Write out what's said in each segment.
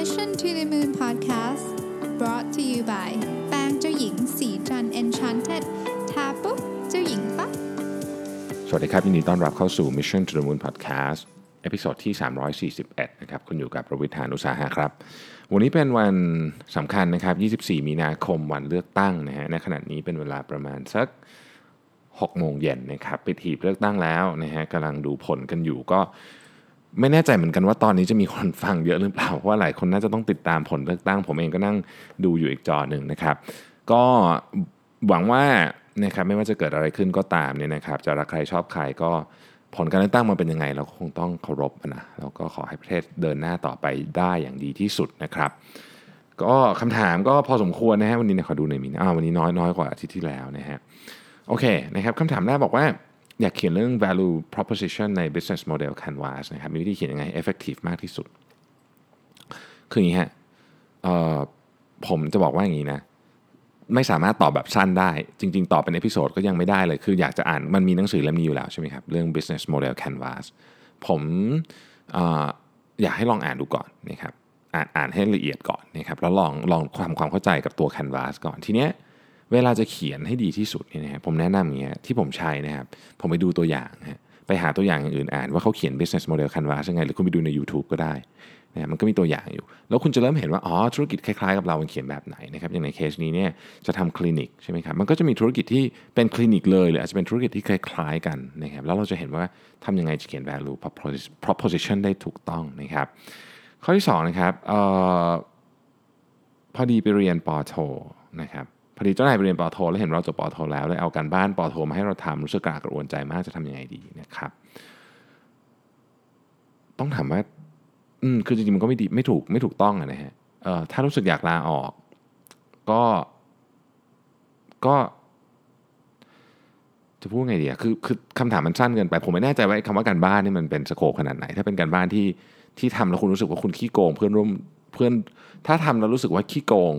Mission to the Moon Podcast brought to you by แปรงเจ้าหญิงศรีจันทร์ Enchanted ทาปุ๊บเจ้าหญิงปั๊บสวัสดีครับยินดีต้อนรับเข้าสู่ Mission to the Moon Podcast episode ที่ 341 นะครับ คุณอยู่กับรวิศ หาญอุตสาหะครับ วันนี้เป็นวันสำคัญนะครับ 24 มีนาคมวันเลือกตั้งนะฮะในขณะนี้เป็นเวลาประมาณสัก6โมงเย็นนะครับปิดหีบเลือกตั้งแล้วนะฮะกำลังดูผลกันอยู่ก็ ไม่แน่ใจเหมือนกันว่าตอนนี้จะมีคนฟังเยอะหรือเปล่าเพราะว่าหลายคนน่าจะต้องติดตามผลเลือกตั้ง ผมเองก็นั่งดูอยู่อีกจอหนึ่งนะครับ ก็หวังว่านะครับไม่ว่าจะเกิดอะไรขึ้นก็ตามเนี่ยนะครับ จะรักใครชอบใครก็ผลการเลือกตั้งมันเป็นยังไง เราก็คงต้องเคารพนะแล้วก็ขอให้ประเทศเดินหน้าต่อไปได้อย่างดีที่สุดนะครับ ก็คำถามก็พอสมควรนะฮะวันนี้เนี่ยขอดูหน่อยมีนะอ้าววันนี้น้อยน้อยกว่าอาทิตย์ที่แล้วนะฮะโอเคนะครับคำถามแรกบอกว่า อยากเขียนเรื่อง value proposition ใน business model canvas นะครับ มีวิธีเขียนยังไง effective มากที่สุด คืออย่างนี้ฮะผมจะบอกว่าอย่างนี้นะ ไม่สามารถตอบแบบสั้นได้ จริง ๆ ตอบเป็น episode ก็ยังไม่ได้เลย คืออยากจะอ่าน มันมีหนังสือเล่มนี้อยู่แล้วใช่ไหมครับ เรื่อง business model canvas ผมอออยากให้ลองอ่านดูก่อนนะครับ อ่านอ่านให้ละเอียดก่อนนะครับ แล้วลองลองความความเข้าใจกับตัว canvas ก่อน ทีเนี้ย เวลาจะเขียนให้ดีที่สุดเนี่ยนะครับผมแนะนำอย่างเงี้ยที่ผมใช้นะครับ ผมไปดูตัวอย่างฮะไปหาตัวอย่างอย่างอื่นอ่านว่าเขาเขียน business model canvas ยังไง หรือคุณไปดูใน YouTube ก็ได้นะมันก็มีตัวอย่างอยู่ แล้วคุณจะเริ่มเห็นว่าอ๋อธุรกิจคล้ายๆกับเรามันเขียนแบบไหนนะครับอย่างในเคสนี้เนี่ยจะทำคลินิกใช่ไหมครับมันก็จะมีธุรกิจที่เป็นคลินิกเลย หรืออาจจะเป็นธุรกิจที่คล้ายๆกันนะครับแล้วเราจะเห็นว่าทำยังไงจะเขียน value proposition ได้ถูกต้องนะครับ ข้อที่สองนะครับออพอดีไปเรียนปอโทนะครับ พอดีเจ้านายไปเรียนปอโท แล้วเห็นเราจบปอโท แล้วเลยเอาการบ้านปอโทมาให้เราทำรู้สึกกระอักกระอ่วนใจมากจะทำยังไงดีนะครับ ต้องถามว่า อืมคือจริงๆมันก็ไม่ดีไม่ถูกไม่ถูกต้องนะฮะเอ่อถ้ารู้สึกอยากลาออก ก็ก็ จะพูดไงดีอะคือคือคำถามมันสั้นเกินไป ผมไม่แน่ใจว่าคำว่าการบ้านนี่มันเป็นสโคปขนาดไหน ถ้าเป็นการบ้านที่ที่ทำแล้วคุณรู้สึกว่าคุณขี้โกง เพื่อนร่วมเพื่อนถ้าทำแล้วรู้สึกว่าขี้โกง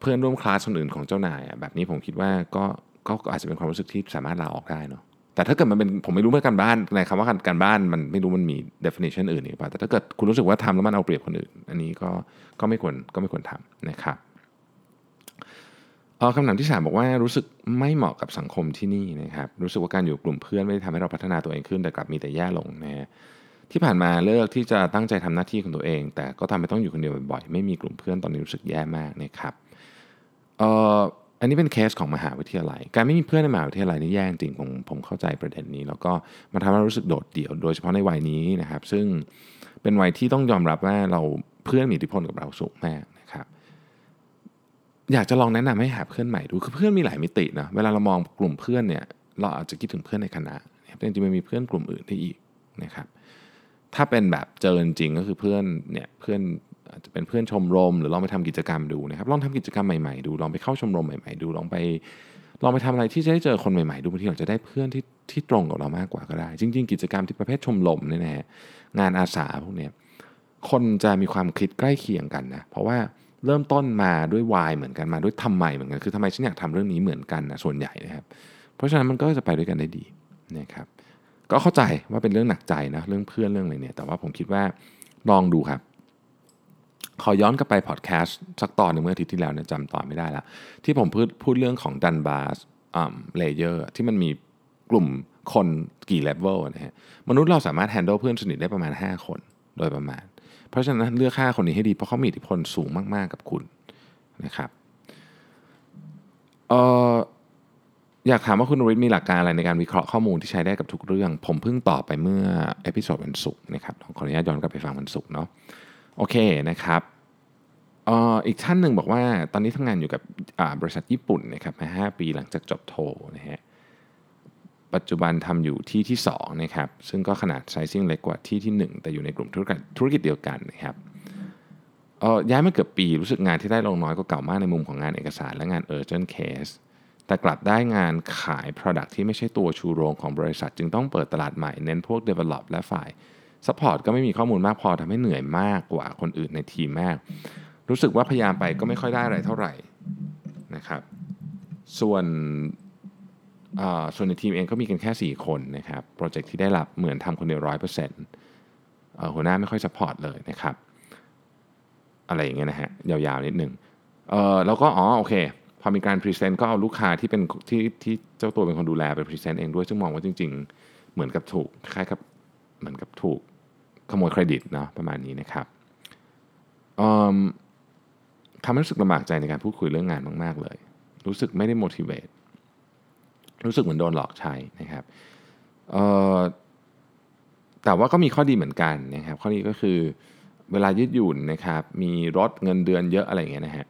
เพื่อนร่วมคลาสคนอื่นของเจ้านายแบบนี้ผมคิดว่าก็ก็อาจจะเป็นความรู้สึกที่สามารถลาออกได้เนาะแต่ถ้าเกิดมันเป็นผมไม่รู้ว่าการบ้านในคำว่าการการบ้านมันไม่รู้มันมี definition อื่นหรือเปล่าแต่ถ้าเกิดคุณรู้สึกว่าทำแล้วมันเอาเปรียบคนอื่น อันนี้ก็ก็ไม่ควรก็ไม่ควรทำนะครับเออคำถามที่สามบอกว่ารู้สึกไม่เหมาะกับสังคมที่นี่นะครับรู้สึกว่าการอยู่กลุ่มเพื่อนไม่ได้ทำให้เราพัฒนาตัวเองขึ้นแต่กลับมีแต่แย่ลงนะฮะที่ผ่านมาเลือกที่จะตั้งใจทำหน้าที่ของตัวเอง แต่ก็ทำให้ต้องอยู่คนเดียวบ่อยๆไม่มีกลุ่มเพื่อนตอนนี้รู้สึกแย่มากนะครับ อันนี้เป็นเคสของมหาวิทยาลัย การไม่มีเพื่อนในมหาวิทยาลัยนี่แย่จริงผมผมเข้าใจประเด็นนี้ แล้วก็มันทำให้รู้สึกโดดเดี่ยว โดยเฉพาะในวัยนี้นะครับ ซึ่งเป็นวัยที่ต้องยอมรับว่าเราเพื่อนมีอิทธิพลกับเราสูงมากนะครับ อยากจะลองแนะนำให้หาเพื่อนใหม่ดูคือเพื่อนมีหลายมิตินะเวลาเรามองกลุ่มเพื่อนเนี่ยเราอาจจะคิดถึงเพื่อนในคณะแต่จริงๆมันมีเพื่อนกลุ่มอื่นได้อีกนะครับ ถ้าเป็นแบบเจอจริงก็คือเพื่อนเนี่ยเพื่อน อาจจะเป็นเพื่อนชมรม หรือลองไปทำกิจกรรมดูนะครับ ลองทำกิจกรรมใหม่ๆดู ลองไปเข้าชมรมใหม่ๆดู ลองไปลองไปทำอะไรที่จะได้เจอคนใหม่ๆดูบางทีเราจะได้เพื่อนที่ที่ตรงกับเรามากกว่าก็ได้ จริง ๆ กิจกรรมที่ประเภทชมรมเนี่ยนะฮะงานอาสาพวกเนี้ยคนจะมีความคิดใกล้เคียงกันนะเพราะว่าเริ่มต้นมาด้วยวายเหมือนกันมาด้วยทำไมเหมือนกันคือทำไมฉันอยากทำเรื่องนี้เหมือนกันนะส่วนใหญ่นะครับ เพราะฉะนั้นมันก็จะไปด้วยกันได้ดีนะครับก็เข้าใจว่าเป็นเรื่องหนักใจนะเรื่องเพื่อนเรื่องอะไรเนี่ยแต่ว่าผมคิดว่าลองดูครับ ขอย้อนกลับไปพอดแคสต์สักตอนหนึ่งเมื่ออาทิตย์ที่แล้วเนี่ยจำตอนไม่ได้แล้วที่ผมพูดพูดเรื่องของ Dunbar's layer ที่มันมีกลุ่มคนกี่เลเวลนะฮะมนุษย์เราสามารถ handle เพื่อนสนิทได้ประมาณ 5 คนโดยประมาณ เพราะฉะนั้นเลือก5คนนี้ให้ดี เพราะเขามีอิทธิพลสูงมาก ๆ กับคุณนะครับอออยากถามว่าคุณรวิศมีหลักการอะไรในการวิเคราะห์ข้อมูลที่ใช้ได้กับทุกเรื่อง ผมเพิ่งตอบไปเมื่อ episode วันศุกร์นะครับขออนุญาตย้อนกลับไปฟังวันศุกร์เนาะ โอเคนะครับอีกท่านหนึ่งบอกว่าตอนนี้ทำงานอยู่กับบริษัทญี่ปุ่นนะครับมาห้าปีหลังจากจบโทนะฮะปัจจุบันทำอยู่ที่ที่2นะครับซึ่งก็ขนาด sizing เล็กกว่าที่ที่ 1 แต่อยู่ในกลุ่มธุรกิจธุรกิจเดียวกันนะครับออย้ายมาเกือบปีรู้สึกงานที่ได้ลงน้อยกว่าเก่ามากในมุมของงานเอกสารและงาน urgent case แต่กลับได้งานขาย Product ที่ไม่ใช่ตัวชูโรงของบริษัท จึงต้องเปิดตลาดใหม่เน้นพวก Develop และฝ่าย Support ก็ไม่มีข้อมูลมากพอทำให้เหนื่อยมากกว่าคนอื่นในทีมมาก รู้สึกว่าพยายามไปก็ไม่ค่อยได้อะไรเท่าไหร่นะครับ ส่วนอ่าส่วนในทีมเองก็มีกันแค่ 4 คนนะครับ โปรเจกต์ที่ได้รับเหมือนทำคนเดียวร้อยเปอร์เซ็นต์หัวหน้าไม่ค่อย support เลยนะครับ อะไรอย่างเงี้ยนะฮะ ยาวๆ นิดหนึ่งเออแล้วก็อ๋อโอเค พอมีการ present ก็เอาลูกค้าที่เป็นที่ที่เจ้าตัวเป็นคนดูแลไป present เองด้วย ซึ่งมองว่าจริง ๆ เหมือนกับถูกคล้ายกับเหมือนกับถูก ขโมยเครดิตเนาะประมาณนี้นะครับทำให้รู้สึกลำบากใจในการพูดคุยเรื่องงานมาก ๆ เลย รู้สึกไม่ได้ motivate รู้สึกเหมือนโดนหลอกใช้นะครับแต่ว่าก็มีข้อดีเหมือนกันนะครับ ข้อนี้ก็คือเวลายืดหยุ่นนะครับ มีรถเงินเดือนเยอะอะไรอย่างเงี้ยนะฮะ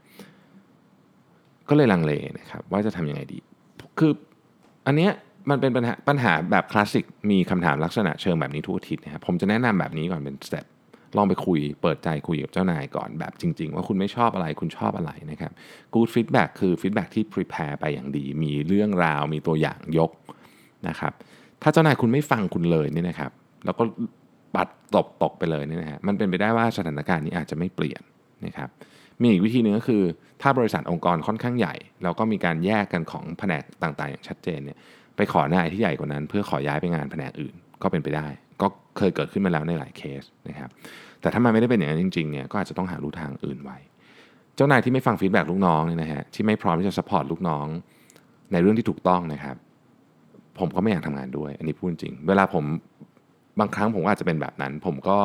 ก็เลยลังเลนะครับ ว่าจะทำยังไงดี คืออันเนี้ย มันเป็นปัญหาปัญหาแบบคลาสสิกมีคำถามลักษณะเชิงแบบนี้ทุกอาทิตย์นะครับผมจะแนะนำแบบนี้ก่อนเป็นสเต็ปลองไปคุยเปิดใจคุยกับเจ้านายก่อนแบบจริง ๆ ว่าคุณไม่ชอบอะไรคุณชอบอะไรนะครับ good feedback คือ feedback ที่ prepare ไปอย่างดี มีเรื่องราวมีตัวอย่างยกนะครับ ถ้าเจ้านายคุณไม่ฟังคุณเลยนี่นะครับ แล้วก็ปัดตบตกไปเลยนี่นะฮะมันเป็นไปได้ว่าสถานการณ์นี้อาจจะไม่เปลี่ยนนะครับมีอีกวิธีหนึ่งก็คือ ถ้าบริษัทองค์กรค่อนข้างใหญ่แล้วก็มีการแยกกันของแผนกต่างๆ อย่างชัดเจนเนี่ย ไปขอนายที่ใหญ่กว่านั้น เพื่อขอย้ายไปงานแผนกอื่นก็เป็นไปได้ ก็เคยเกิดขึ้นมาแล้วในหลายเคสนะครับแต่ถ้ามันไม่ได้เป็นอย่างนั้นจริงๆเนี่ยก็อาจจะต้องหาลู่ทางอื่นไว้ เจ้านายที่ไม่ฟัง feedback ลูกน้องเนี่ยนะฮะที่ไม่พร้อมที่จะ support ลูกน้อง ในเรื่องที่ถูกต้องนะครับ ผมก็ไม่อยากทำงานด้วย อันนี้พูดจริง เวลาผมบางครั้งผมก็อาจจะเป็นแบบนั้น ผมก็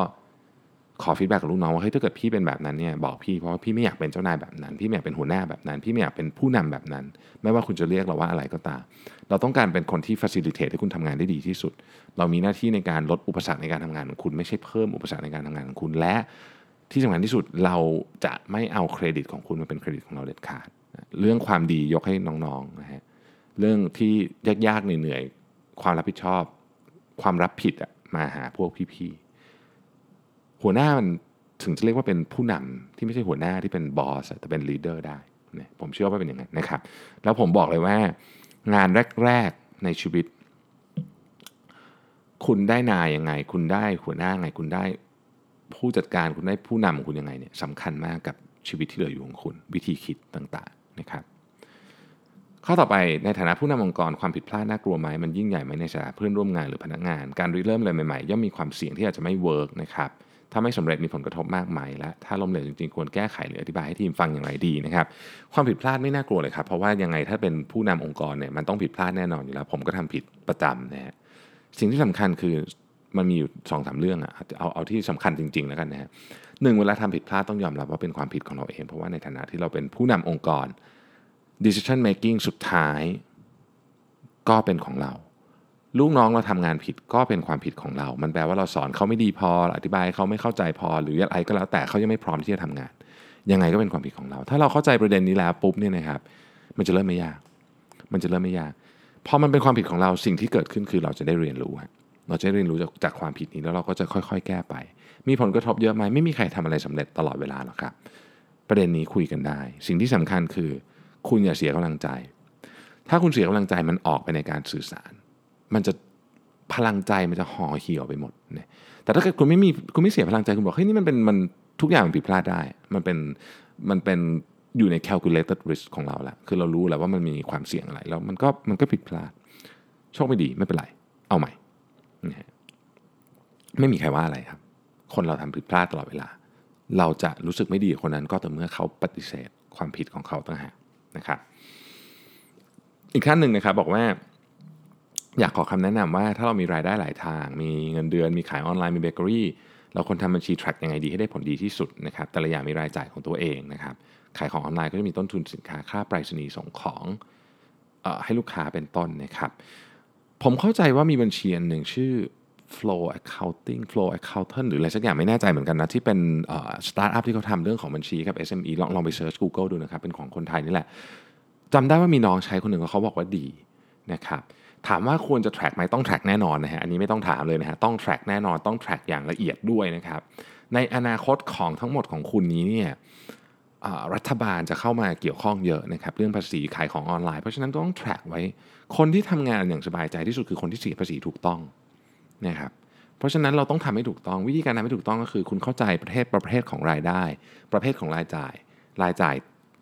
ขอ feedback กับลูกน้องว่าเฮ้ยถ้าเกิดพี่เป็นแบบนั้นเนี่ยบอกพี่เพราะว่าพี่ไม่อยากเป็นเจ้านายแบบนั้น พี่ไม่อยากเป็นหัวหน้าแบบนั้น พี่ไม่อยากเป็นผู้นำแบบนั้น ไม่ว่าคุณจะเรียกเราว่าอะไรก็ตาม เราต้องการเป็นคนที่ฟ a ซิลิเทตให้คุณทำงานได้ดีที่สุด เรามีหน้าที่ในการลดอุปสรรคในการทำงานของคุณไม่ใช่เพิ่มอุปสรรคในการทำงานของคุณและที่สำคัญที่สุดเราจะไม่เอาเครดิตของคุณมาเป็นเครดิตของเราเด็ดขาด เรื่องความดียกให้น้องๆนะฮะเรื่องที่ยากๆเหนื่อยๆความรับผิดชอบ ความรับผิดอะมาหาพวกพี่ๆ หัวหน้ามันถึงจะเรียกว่าเป็นผู้นำที่ไม่ใช่หัวหน้าที่เป็น boss แต่เป็น leader ได้นะผมเชื่อว่าเป็นอย่างนั้นนะครับ แล้วผมบอกเลยว่างานแรก ๆในชีวิต คุณได้นายยังไง คุณได้หัวหน้าไง คุณได้ผู้จัดการคุณได้ผู้นำของคุณยังไงเนี่ยสำคัญมากกับชีวิตที่เหลืออยู่ของคุณ วิธีคิดต่างๆนะครับข้อต่อไปในฐานะผู้นำองค์กรความผิดพลาดน่ากลัวไหมมันยิ่งใหญ่ไหมในฐานเพื่อนร่วมงานหรือพนักงาน การริเริ่มอะไรใหม่ๆย่อมมีความเสี่ยงที่อาจจะไม่ work นะครับ ถ้าไม่สำเร็จมีผลกระทบมากมายและถ้าล้มเหลวจริงๆควรแก้ไขหรืออธิบายให้ทีมฟังอย่างไรดีนะครับความผิดพลาดไม่น่ากลัวเลยครับ เพราะว่ายังไงถ้าเป็นผู้นำองค์กรเนี่ยมันต้องผิดพลาดแน่นอนอยู่แล้ว ผมก็ทำผิดประจำนะฮะสิ่งที่สำคัญคือมันมีอยู่สองสาเรื่องอะเอาเอาที่สำคัญจริง ๆ แล้วกันนะฮะหนึ่งเวลาทำผิดพลาดต้องยอมรับว่าเป็นความผิดของเราเอง เพราะว่าในฐานะที่เราเป็นผู้นำองค์กร decision making สุดท้ายก็เป็นของเรา ลูกน้องเราทำงานผิดก็เป็นความผิดของเรา มันแปลว่าเราสอนเขาไม่ดีพอ อธิบายเขาไม่เข้าใจพอ หรืออะไรก็แล้วแต่เขายังไม่พร้อมที่จะทำงาน ยังไงก็เป็นความผิดของเรา ถ้าเราเข้าใจประเด็นนี้แล้วปุ๊บเนี่ยนะครับ มันจะเริ่มไม่ยาก มันจะเริ่มไม่ยาก พอมันเป็นความผิดของเราสิ่งที่เกิดขึ้นคือเราจะได้เรียนรู้ เราจะเรียนรู้จากจากความผิดนี้แล้วเราก็จะค่อย ๆ แก้ไป มีผลกระทบเยอะไหมไม่มีใครทำอะไรสำเร็จตลอดเวลาหรอกครับ ประเด็นนี้คุยกันได้ สิ่งที่สำคัญคือ คุณอย่าเสียกำลังใจ ถ้าคุณเสียกำลังใจมันออกไปในการสื่อสาร มันจะพลังใจมันจะห่อเหี่ยวไปหมดเนี่ยแต่ถ้าเกิดคุณไม่มีคุณไม่เสียพลังใจคุณบอกเฮ้ยนี่มันเป็นมันทุกอย่างมันผิดพลาดได้ มันเป็นมันเป็นอยู่ใน calculated risk ของเราแล้วคือเรารู้แล้วว่ามันมีความเสี่ยงอะไรแล้วมันก็มันก็ผิดพลาด โชคไม่ดีไม่เป็นไร เอาใหม่ไม่มีใครว่าอะไรครับ คนเราทำผิดพลาดตลอดเวลา เราจะรู้สึกไม่ดีคนนั้นก็ต่อเมื่อเขาปฏิเสธความผิดของเขาต่างหากนะครับ อีกขั้นหนึ่งนะครับบอกว่า อยากขอคำแนะนำว่าถ้าเรามีรายได้หลายทาง มีเงินเดือน มีขายออนไลน์ มีเบเกอรี่ เราควรทำบัญชี track ยังไงดีให้ได้ผลดีที่สุดนะครับ แต่ละอย่างมีรายจ่ายของตัวเองนะครับ ขายของออนไลน์ก็จะมีต้นทุนสินค้า ค่าไปรษณีย์ส่งของออให้ลูกค้าเป็นต้นนะครับ ผมเข้าใจว่ามีบัญชีอันหนึ่งชื่อ flow accounting flow accountant หรืออะไรสักอย่างไม่แน่ใจเหมือนกันนะ ที่เป็นสตาร์ทอัพที่เขาทำเรื่องของบัญชีกับ SME ลองลองไปเซิร์ช Google ดูนะครับ เป็นของคนไทยนี่แหละจำได้ว่ามีน้องใช้คนหนึ่งเขาบอกว่าดีนะครับ ถามว่าควรจะ track ไหมต้อง track แน่นอนนะฮะอันนี้ไม่ต้องถามเลยนะฮะต้อง track แน่นอนต้อง track อย่างละเอียดด้วยนะครับ ในอนาคตของทั้งหมดของคุณนี้เนี่ยรัฐบาลจะเข้ามาเกี่ยวข้องเยอะนะครับเรื่องภาษีขายของออนไลน์เพราะฉะนั้นต้อง track ไว้ คนที่ทำงานอย่างสบายใจที่สุดคือคนที่เสียภาษีถูกต้องนะครับเพราะฉะนั้นเราต้องทำให้ถูกต้องวิธีการทำให้ถูกต้องก็คือ คุณเข้าใจประเภทประเภทของรายได้ ประเภทของรายจ่าย รายจ่าย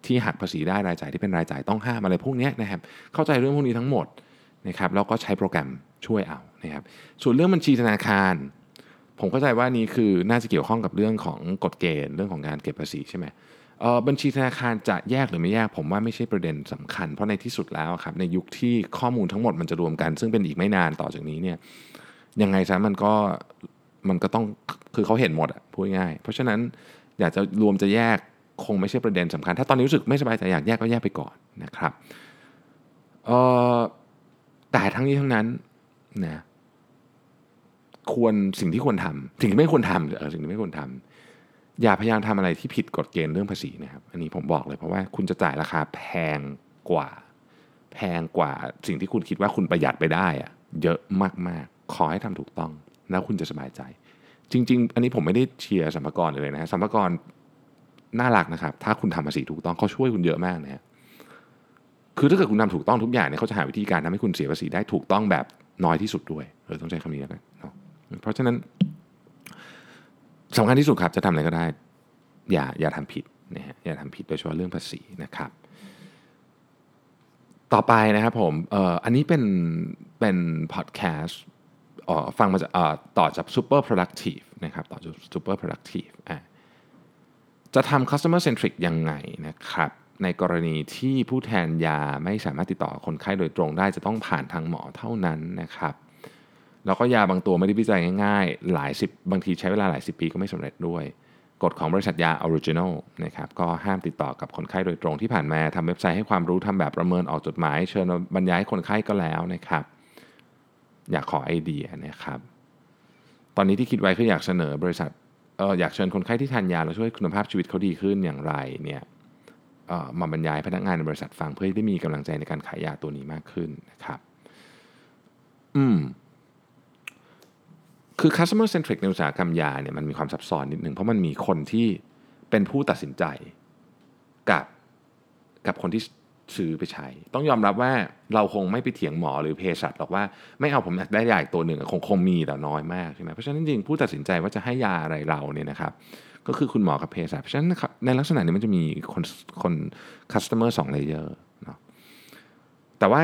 ที่หักภาษีได้รายจ่ายที่เป็นรายจ่ายต้องห้ามอะไรพวกนี้นะครับเข้าใจเรื่องพวกนี้ทั้งหมด นะครับแล้วก็ใช้โปรแกรมช่วยเอานะครับส่วนเรื่องบัญชีธนาคาร ผมเข้าใจว่านี่คือน่าจะเกี่ยวข้องกับเรื่องของกฎเกณฑ์เรื่องของการเก็บภาษีใช่ไหมเออบัญชีธนาคารจะแยกหรือไม่แยกผมว่าไม่ใช่ประเด็นสำคัญ เพราะในที่สุดแล้วครับในยุคที่ข้อมูลทั้งหมดมันจะรวมกัน ซึ่งเป็นอีกไม่นานต่อจากนี้เนี่ยยังไงซะมันก็มันก็ต้องคือเขาเห็นหมดอะพูดง่ายเพราะฉะนั้นอยากจะรวมจะแยกคงไม่ใช่ประเด็นสำคัญ ถ้าตอนนี้รู้สึกไม่สบายใจอยากแยกก็แยกไปก่อนนะครับเออ แต่ทั้งนี้ทั้งนั้นนะควรสิ่งที่ควรทำสิ่งที่ไม่ควรทำเออสิ่งที่ไม่ควรทำอย่าพยายามทำอะไรที่ผิดกฎเกณฑ์เรื่องภาษีนะครับ อันนี้ผมบอกเลยเพราะว่าคุณจะจ่ายราคาแพงกว่า แพงกว่าสิ่งที่คุณคิดว่าคุณประหยัดไปได้อะเยอะมากๆ ขอให้ทำถูกต้อง แล้วคุณจะสบายใจ จริง ๆ อันนี้ผมไม่ได้เชียร์สัมภาระเลยนะสัมภาระน่ารักนะครับ ถ้าคุณทำภาษีถูกต้องเขาช่วยคุณเยอะมากนะฮะ คือถ้าเกิดคุณทำถูกต้องทุกอย่างเนี่ยเขาจะหาวิธีการทำให้คุณเสียภาษีได้ถูกต้องแบบน้อยที่สุดด้วยเออต้องใช้คำนี้แล้วกันเนาะเพราะฉะนั้นสำคัญที่สุดครับจะทำอะไรก็ได้ อย่าอย่าทำผิดนะฮะอย่าทำผิดโดยเฉพาะเรื่องภาษีนะครับ ต่อไปนะครับผมเอ่ออันนี้เป็นเป็นพอดแคสต์ฟังมาจากต่อจาก super productive นะครับต่อจาก super productive อะจะทำ customer centric ยังไงนะครับ ในกรณีที่ผู้แทนยาไม่สามารถติดต่อคนไข้โดยตรงได้จะต้องผ่านทางหมอเท่านั้นนะครับแล้วก็ยาบางตัวไม่ได้วิจัยง่ายๆ หลายสิบบางทีใช้เวลาหลายสิบปีก็ไม่สำเร็จด้วย กฎของบริษัทยา originalนะครับก็ห้ามติดต่อกับคนไข้โดยตรงที่ผ่านมาทำเว็บไซต์ให้ความรู้ทำแบบประเมินออกจดหมาย เชิญบรรยายให้คนไข้ก็แล้วนะครับ อยากขอไอเดียนะครับ ตอนนี้ที่คิดไว้คืออยากเสนอบริษัทเอออยากเชิญคนไข้ที่ทานยาแล้วช่วยคุณภาพชีวิตเขาดีขึ้นอย่างไรเนี่ย มาบรรยายพนักงานในบริษัทฟังเพื่อได้มีกำลังใจในการขายยาตัวนี้มากขึ้นนะครับ อืม คือ customer centric ในอุตสาหกรรมยาเนี่ยมันมีความซับซ้อนนิดหนึ่งเพราะมันมีคนที่เป็นผู้ตัดสินใจกับกับคนที่ซื้อไปใช้ ต้องยอมรับว่าเราคงไม่ไปเถียงหมอหรือเภสัชหรอกว่าไม่เอาผมได้ยาอีกตัวหนึ่งคงคงมีแต่น้อยมากใช่ไหมเพราะฉะนั้นจริงผู้ตัดสินใจว่าจะให้ยาอะไรเราเนี่ยนะครับ ก็คือคุณหมอกับเภสัชเพราะฉะนั้นในลักษณะนี้มันจะมีคนคน customer สองเลเยอร์เนาะแต่ว่า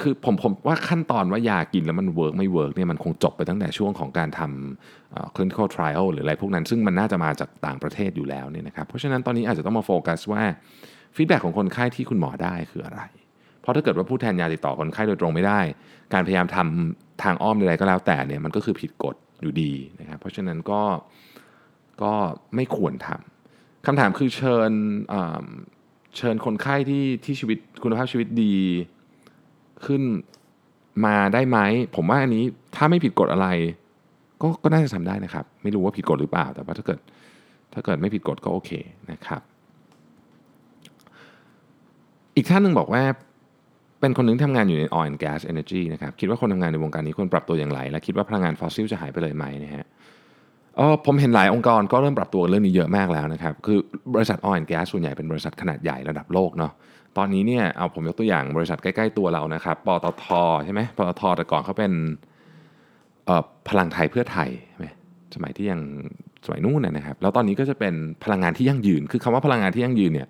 คือผมผมว่าขั้นตอนว่ายากินแล้วมัน work ไม่ work เนี่ยมันคงจบไปตั้งแต่ช่วงของการทำ clinical trial หรืออะไรพวกนั้น ซึ่งมันน่าจะมาจากต่างประเทศอยู่แล้วเนี่ยนะครับเพราะฉะนั้นตอนนี้อาจจะต้องมาโฟกัสว่าฟีดแบ็ของคนไข้ที่คุณหมอได้คืออะไร เพราะถ้าเกิดว่าผู้แทนยาติดต่อคนไข้โดยตรงไม่ได้ การพยายามทำทางอ้อมใดก็แล้วแต่เนี่ยมันก็คือผิดกฎอยู่ดีนะครับเพราะฉะนั้นก็ ก็ไม่ควรทำคำถามคือเชิญเชิญคนไข้ที่ที่ชีวิตคุณภาพชีวิตดีขึ้นมาได้ไหม ผมว่าอันนี้ถ้าไม่ผิดกฎอะไร ก็ก็น่าจะทำได้นะครับ ไม่รู้ว่าผิดกฎหรือเปล่า แต่ว่าถ้าเกิดถ้าเกิดไม่ผิดกฎก็โอเคนะครับ อีกท่านหนึ่งบอกว่าเป็นคนนึงทำงานอยู่ใน oil and gas energy นะครับ คิดว่าคนทำงานในวงการนี้ควรปรับตัวอย่างไร และคิดว่าพลังงานฟอสซิลจะหายไปเลยไหมนะฮะ อ๋อผมเห็นหลายองค์กรก็เริ่มปรับตัวเรื่องนี้เยอะมากแล้วนะครับ คือบริษัท oil and gas ส่วนใหญ่เป็นบริษัทขนาดใหญ่ระดับโลกเนาะตอนนี้เนี่ยเอาผมยกตัวอย่างบริษัทใกล้ ๆ ตัวเรานะครับปตทใช่ไหมปตทแต่ก่อนเขาเป็นพลังไทยเพื่อไทยใช่ไหมสมัยที่ยังสมัยนู้นนะครับ แล้วตอนนี้ก็จะเป็นพลังงานที่ยั่งยืน คือคำว่าพลังงานที่ยั่งยืนเนี่ย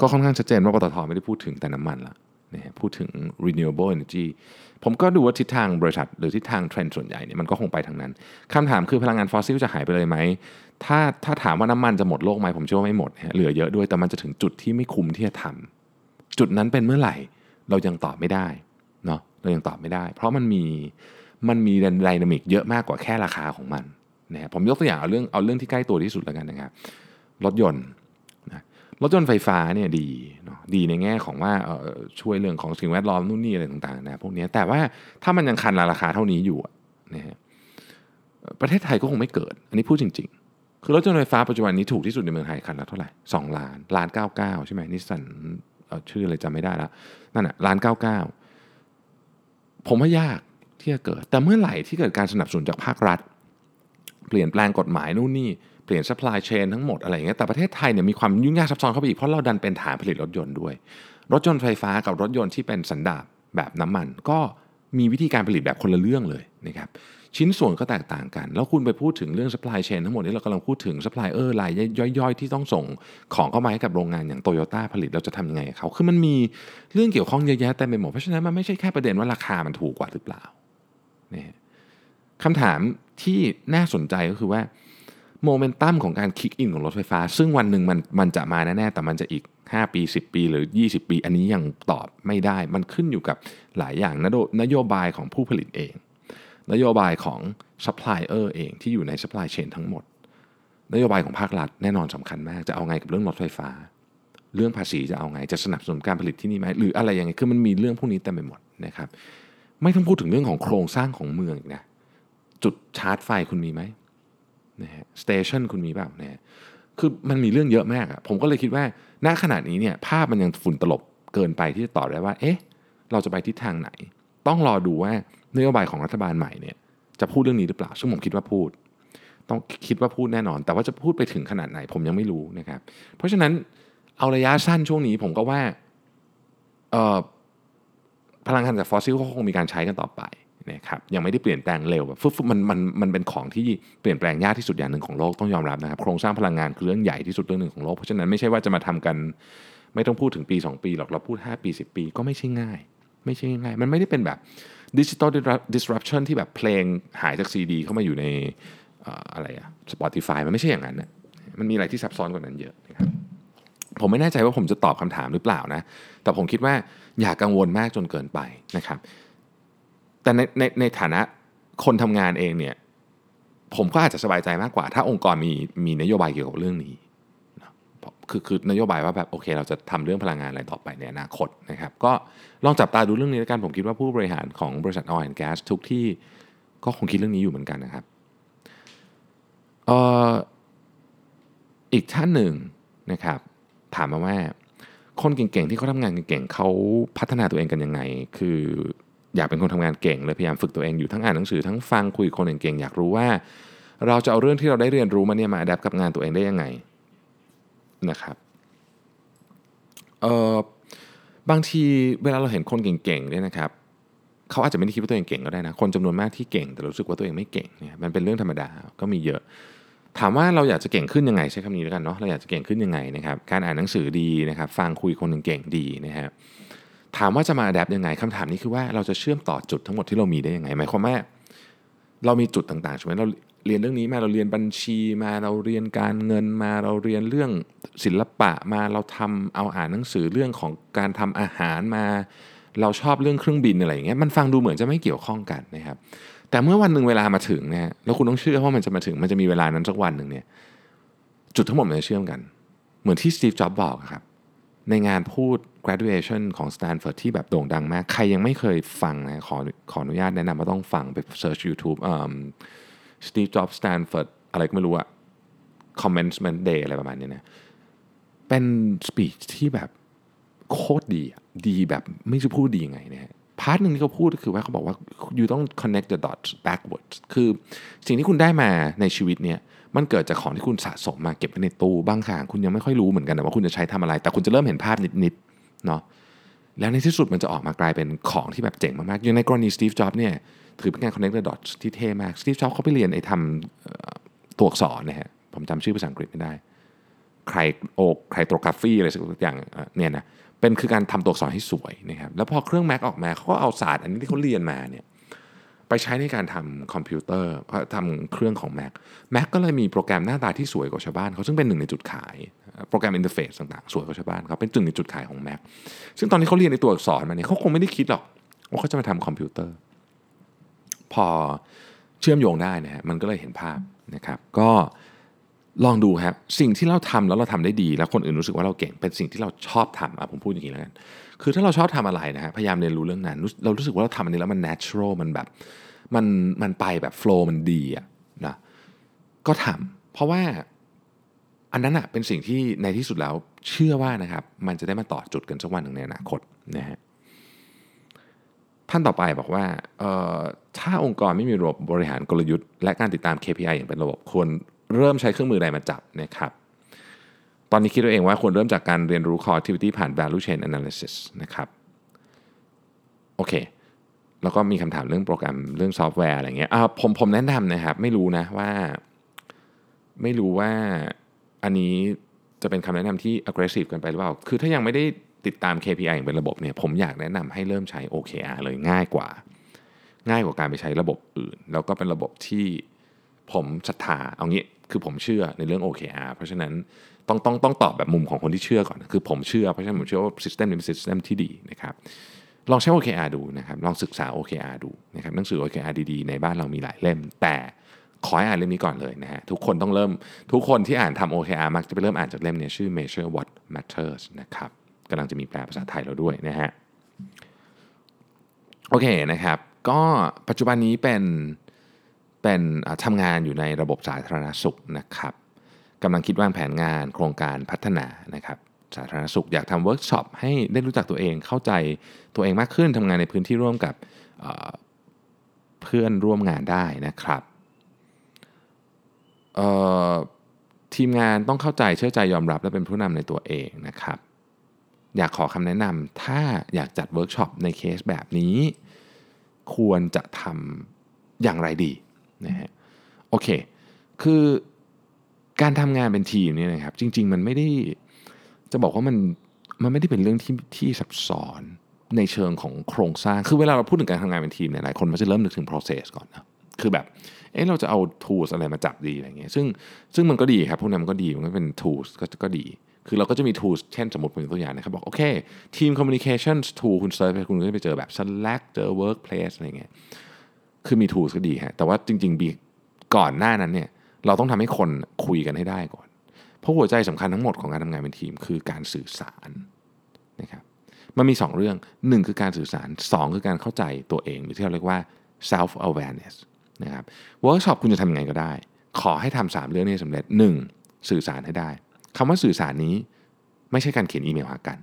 ก็ค่อนข้างชัดเจนว่าปตทไม่ได้พูดถึงแต่น้ำมันละ นะพูดถึง renewable energy ผมก็ดูว่าทิศทางบริษัท หรือทิศทางเทรนด์ส่วนใหญ่เนี่ยมันก็คงไปทางนั้นคำถามคือพลังงานฟอสซิลจะหายไปเลยไหมถ้าถ้าถามว่าน้ำมันจะหมดโลกไหมผมเชื่อว่าไม่หมด เหลือเยอะด้วยแต่มันจะถึงจุดที่ไม่คุ้มที่จะทำจุดนั้นเป็นเมื่อไหร่ เรายังตอบไม่ได้เนาะเรายังตอบไม่ได้ เพราะมันมีมันมีไดนามิกเยอะมากกว่าแค่ราคาของมันนะผมยกตัวอย่างเอาเรื่องเอาเรื่องที่ใกล้ตัวที่สุดแล้วกันนะครับรถยนต์ รถยนต์ไฟฟ้าเนี่ยดีเนาะดีในแง่ของว่าช่วยเรื่องของสิ่งแวดล้อมนู่นนี่อะไรต่างๆนะพวกนี้แต่ว่าถ้ามันยังคันราคาเท่านี้อยู่นะฮะประเทศไทยก็คงไม่เกิด อันนี้พูดจริง ๆ คือรถยนต์ไฟฟ้าปัจจุบันนี้ถูกที่สุดในเมืองไทยคันละเท่าไหร่สองล้านล้านเก้าเก้าใช่ไหมนิสสันชื่ออะไรจำไม่ได้แล้วนั่นแหะล้านเก้าเก้าผมว่ายากที่จะเกิด แต่เมื่อไหร่ที่เกิดการสนับสนุนจากภาครัฐ เปลี่ยนแปลงกฎหมายนู่นนี่ เปลี่ยน supply chain ทั้งหมดอะไรอย่างเงี้ยแต่ประเทศไทยเนี่ยมีความยุ่งยากซับซ้อนเข้าไปอีกเพราะเราดันเป็นฐานผลิตรถยนต์ด้วย รถยนต์ไฟฟ้ากับรถยนต์ที่เป็นสันดาปแบบน้ำมัน ก็มีวิธีการผลิตแบบคนละเรื่องเลยนะครับชิ้นส่วนก็แตกต่างกัน แล้วคุณไปพูดถึงเรื่อง supply chain ทั้งหมดนี้เรากำลังพูดถึง supplier รายย่อยๆ ที่ต้องส่งของเข้ามาให้กับโรงงานอย่างโตโยต้าผลิตเราจะทำยังไงเขาคือมันมีเรื่องเกี่ยวข้องเยอะแยะแต่ไปหมดเพราะฉะนั้นมันไม่ใช่แค่ประเด็นว่าราคามันถูกกว่าหรือเปล่านี่คำถามที่น่าสนใจก็คือว่า โมเมนตัมของการ kick in ของรถไฟฟ้า ซึ่งวันหนึ่งมันมันจะมาแน่ๆแต่มันจะอีก 5 ปี 10 ปี หรือ 20 ปี อันนี้ยังตอบไม่ได้ มันขึ้นอยู่กับหลายอย่างนโยนโยบายของผู้ผลิตเอง นโยบายของซัพพลายเออร์เองที่อยู่ใน supply chain ทั้งหมด นโยบายของภาครัฐแน่นอนสำคัญมาก จะเอาไงกับเรื่องรถไฟฟ้า เรื่องภาษีจะเอาไงจะสนับสนุนการผลิตที่นี่ไหมหรืออะไรยังไงคือมันมีเรื่องพวกนี้เต็มไปหมดนะครับไม่ต้องพูดถึงเรื่องของโครงสร้างของเมืองนะจุดชาร์จไฟคุณมีไหม นะฮะ station คุณมีเปล่านะฮะคือมันมีเรื่องเยอะมากอะผมก็เลยคิดว่าณขณะนี้เนี่ยภาพมันยังฝุ่นตลบเกินไปที่จะตอบได้ว่า เอ๊ะ เราจะไปทิศทางไหน ต้องรอดูว่านโยบายของรัฐบาลใหม่เนี่ยจะพูดเรื่องนี้หรือเปล่า ซึ่งผมคิดว่าพูด ต้องคิดว่าพูดแน่นอน แต่ว่าจะพูดไปถึงขนาดไหนผมยังไม่รู้นะครับ เพราะฉะนั้นเอาระยะสั้นช่วงนี้ผมก็ว่าพลังงานจากฟอสซิลก็คงมีการใช้กันต่อไป นะครับยังไม่ได้เปลี่ยนแปลงเร็วแบบฟึบมันมันมันเป็นของที่เปลี่ยนแปลงยากที่สุดอย่างหนึ่งของโลกต้องยอมรับนะครับโครงสร้างพลังงานคือเรื่องใหญ่ที่สุดเรื่องหนึ่งของโลกเพราะฉะนั้นไม่ใช่ว่าจะมาทำกันไม่ต้องพูดถึงปี 2 ปีหรอกเราพูด 5 ปี 10 ปีก็ไม่ใช่ง่าย ไม่ใช่ง่าย มันไม่ได้เป็นแบบดิจิตอลดิสรัปชันที่แบบเพลงหายจากซีดีเข้ามาอยู่ในอะไรอะ Spotify มันไม่ใช่อย่างนั้นนะมันมีอะไรที่ซับซ้อนกว่านั้นเยอะนะครับผมไม่แน่ใจว่าผมจะตอบคำถามหรือเปล่านะ แต่ผมคิดว่าอย่ากังวลมากจนเกินไปนะครับ แต่ในในในฐานะคนทำงานเองเนี่ยผมก็อาจจะสบายใจมากกว่า ถ้าองค์กรมีมีนโยบายเกี่ยวกับเรื่องนี้คือคือนโยบายว่าแบบโอเค เราจะทำเรื่องพลังงานอะไรต่อไปในอนาคตนะครับ ก็ลองจับตาดูเรื่องนี้แล้วกันผมคิดว่าผู้บริหารของบริษัท Oil and Gas ทุกที่ก็คงคิดเรื่องนี้อยู่เหมือนกันนะครับเอ่ออีกท่านหนึ่งนะครับ ถามมาว่า คนเก่งๆที่เขาทำงานเก่งๆเขาพัฒนาตัวเองกันยังไง คือ อยากเป็นคนทำงานเก่งเลยพยายามฝึกตัวเองอยู่ทั้งอ่านหนังสือทั้งฟังคุยคนเก่งๆอยากรู้ว่า เราจะเอาเรื่องที่เราได้เรียนรู้มาเนี่ยมาอัดแอปกับงานตัวเองได้ยังไงนะครับเออบางทีเวลาเราเห็นคนเก่งๆเนี่ยนะครับเขาอาจจะไม่ได้คิดว่าตัวเองเก่งก็ได้นะคนจำนวนมากที่เก่งแต่รู้สึกว่าตัวเองไม่เก่งเนี่ยมันเป็นเรื่องธรรมดาก็มีเยอะ ถามว่าเราอยากจะเก่งขึ้นยังไงใช้คำนี้แล้วกันเนาะเราอยากจะเก่งขึ้นยังไงนะครับการอ่านหนังสือดีนะครับ ฟังคุยคนเก่งดีนะครับ ถามว่าจะมาอัดแอปยังไงคำถามนี้คือว่าเราจะเชื่อมต่อจุดทั้งหมดที่เรามีได้ยังไงหมายความว่าเรามีจุดต่างๆใช่ไหมเราเรียนเรื่องนี้มาเราเรียนบัญชีมาเราเรียนการเงินมาเราเรียนเรื่องศิลปะมาเราทำเอาอ่านหนังสือเรื่องของการทำอาหารมา เราชอบเรื่องเครื่องบินอะไรอย่างเงี้ยมันฟังดูเหมือนจะไม่เกี่ยวข้องกันนะครับ แต่เมื่อวันหนึ่งเวลามาถึงเนี่ยแล้วคุณต้องเชื่อว่ามันจะมาถึงมันจะมีเวลานั้นสักวันหนึ่งเนี่ยจุดทั้งหมดมันจะเชื่อมกัน เหมือนที่สตีฟจ็อบส์บอกครับ ในงานพูด graduation ของ Stanford ที่แบบโด่งดังมาก ใครยังไม่เคยฟังนะขอขออนุญาตแนะนำว่าต้องฟังไป search YouTube สตีฟจ็อบส์ Stanford อะไรก็ไม่รู้อะ commencement day อะไรประมาณนี้นะ เป็นสปีชที่แบบโคตรดีดีแบบไม่รู้จะพูดดียังไงเนะพาร์ทหนึ่งที่เขาพูดก็คือว่าเขาบอกว่า you ต้อง connect the dots backwards คือสิ่งที่คุณได้มาในชีวิตเนี่ย มันเกิดจากของที่คุณสะสมมาเก็บไว้ในตู้บางครั้งคุณยังไม่ค่อยรู้เหมือนกันนะว่าคุณจะใช้ทำอะไร แต่คุณจะเริ่มเห็นภาพนิดๆเนาะแล้วในที่สุดมันจะออกมากลายเป็นของที่แบบเจ๋งมากๆอย่างในกรณีสตีฟจ็อบส์เนี่ยถือเป็นการ connect the dots ที่เท่มากสตีฟจ็อบส์เขาไปเรียนไอ้ทำตัวอักษรนะฮะผมจำชื่อภาษาอังกฤษไม่ได้ ใครโอ calligraphy อะไรสักอย่างเนี่ยนะเป็นคือการทำตัวอักษรให้สวยนะครับแล้วพอเครื่อง Mac ออกมาเขาก็เอาศาสตร์อันนี้ที่เขาเรียนมาเนี่ย ใช้ในการทำคอมพิวเตอร์ทำเครื่องของ Mac Mac ก็เลยมีโปรแกรมหน้าตาที่สวยกว่าชาวบ้านเขาซึ่งเป็นหนึ่งในจุดขาย โปรแกรม interface ต่างๆ สวยกว่าชาวบ้านเขาเป็นจุดหนึ่งในจุดขายของ Mac ซึ่งตอนที่เขาเรียนในตัวอักษรมาเนี่ยเขาคงไม่ได้คิดหรอกว่าเขาจะมาทำคอมพิวเตอร์ พอเชื่อมโยงได้นะฮะมันก็เลยเห็นภาพนะครับ ก็ลองดูครับสิ่งที่เราทำแล้วเราทำได้ดี แล้วคนอื่นรู้สึกว่าเราเก่งเป็นสิ่งที่เราชอบทำอะผมพูดอย่างนี้แล้วกันคือถ้าเราชอบทำอะไรนะฮะพยายามเรียนรู้เรื่องนั้น เรารู้สึกว่าเราทำอันนี้แล้วมัน natural มันแบบ มันมันไปแบบ flow มันดีอะนะก็ทำเพราะว่าอันนั้นอะเป็นสิ่งที่ในที่สุดแล้วเชื่อว่านะครับมันจะได้มาต่อจุดกันสักวันหนึ่งในอนาคตนะฮะท่านต่อไปบอกว่าเอ่อถ้าองค์กรไม่มีระบบบริหารกลยุทธ์และการติดตาม KPI อย่างเป็นระบบควรเริ่มใช้เครื่องมือใดมาจับนะครับตอนนี้คิดตัวเองว่าควรเริ่มจากการเรียนรู้ core activity ผ่าน value chain analysis นะครับโอเค แล้วก็มีคำถามเรื่องโปรแกรมเรื่องซอฟต์แวร์อะไรเงี้ยอ่าผมผมแนะนำนะครับ ไม่รู้นะว่า ไม่รู้ว่าอันนี้จะเป็นคำแนะนำที่ aggressive กันไปหรือเปล่า คือถ้ายังไม่ได้ติดตาม KPI อย่างเป็นระบบเนี่ย ผมอยากแนะนำให้เริ่มใช้ OKR เลยง่ายกว่า ง่ายกว่าการไปใช้ระบบอื่น แล้วก็เป็นระบบที่ผมศรัทธาเอางี้คือผมเชื่อในเรื่อง OKR เพราะฉะนั้นต้องต้องต้องตอบแบบมุมของคนที่เชื่อก่อน คือผมเชื่อเพราะฉะนั้นผมเชื่อว่า System นี้เป็น System ที่ดีนะครับ ลองใช้ OKR ดูนะครับ ลองศึกษา OKR ดูนะครับหนังสือ OKR ดีๆ ในบ้านเรามีหลายเล่ม แต่ขอให้อ่านเล่มนี้ก่อนเลยนะฮะทุกคนต้องเริ่มทุกคนที่อ่านทำ OKR มักจะไปเริ่มอ่านจากเล่มนี้ชื่อ Measure What Matters นะครับกำลังจะมีแปลภาษาไทยแล้วด้วยนะฮะโอเคนะครับ ก็ปัจจุบันนี้เป็นเป็นทำงานอยู่ในระบบสาธารณสุขนะครับกำลังคิดวางแผนงานโครงการพัฒนานะครับ สาธารณสุข อยากทำเวิร์กช็อปให้ได้รู้จักตัวเองเข้าใจตัวเองมากขึ้นทำงานในพื้นที่ร่วมกับเพื่อนร่วมงานได้นะครับทีมงานต้องเข้าใจเชื่อใจยอมรับและเป็นผู้นำในตัวเองนะครับ อยากขอคำแนะนำถ้าอยากจัดเวิร์กช็อปในเคสแบบนี้ ควรจะทำอย่างไรดีนะฮะโอเค คือการทำงานเป็นทีมเนี่ยนะครับ จริง ๆ มันไม่ได้ จะบอกว่ามันมันไม่ได้เป็นเรื่องที่ที่ซับซ้อนในเชิงของโครงสร้าง คือเวลาเราพูดถึงการทำงานเป็นทีมเนี่ยหลายคนมันจะเริ่มนึกถึง process ก่อนนะ คือแบบ เอ๊ะเราจะเอา tools อะไรมาจับดีอะไรเงี้ย ซึ่งซึ่งมันก็ดีครับ พวกนั้นมันก็ดี มันก็เป็น tools ก็ก็ดี คือเราก็จะมี tools เช่นสมมติเป็นตัวอย่างนะครับ บอกโอเค ทีม communication tool คุณเซิร์ชไปคุณก็จะไปเจอแบบ Slack เจอ workplace อะไรเงี้ย คือมี tools ก็ดีฮะ แต่ว่าจริงๆ before ก่อนหน้านั้นเนี่ย เราต้องทำให้คนคุยกันให้ได้ก่อน เพราะหัวใจสำคัญทั้งหมดของการทำงานเป็นทีมคือการสื่อสารนะครับมันมี 2 เรื่อง 1 คือการสื่อสาร 2 คือการเข้าใจตัวเอง หรือที่เราเรียกว่า self awareness นะครับเวิร์กช็อปคุณจะทำยังไงก็ได้ ขอให้ทำสามเรื่องนี้สำเร็จ 1. สื่อสารให้ได้คำว่าสื่อสารนี้ไม่ใช่การเขียนอีเมลหากัน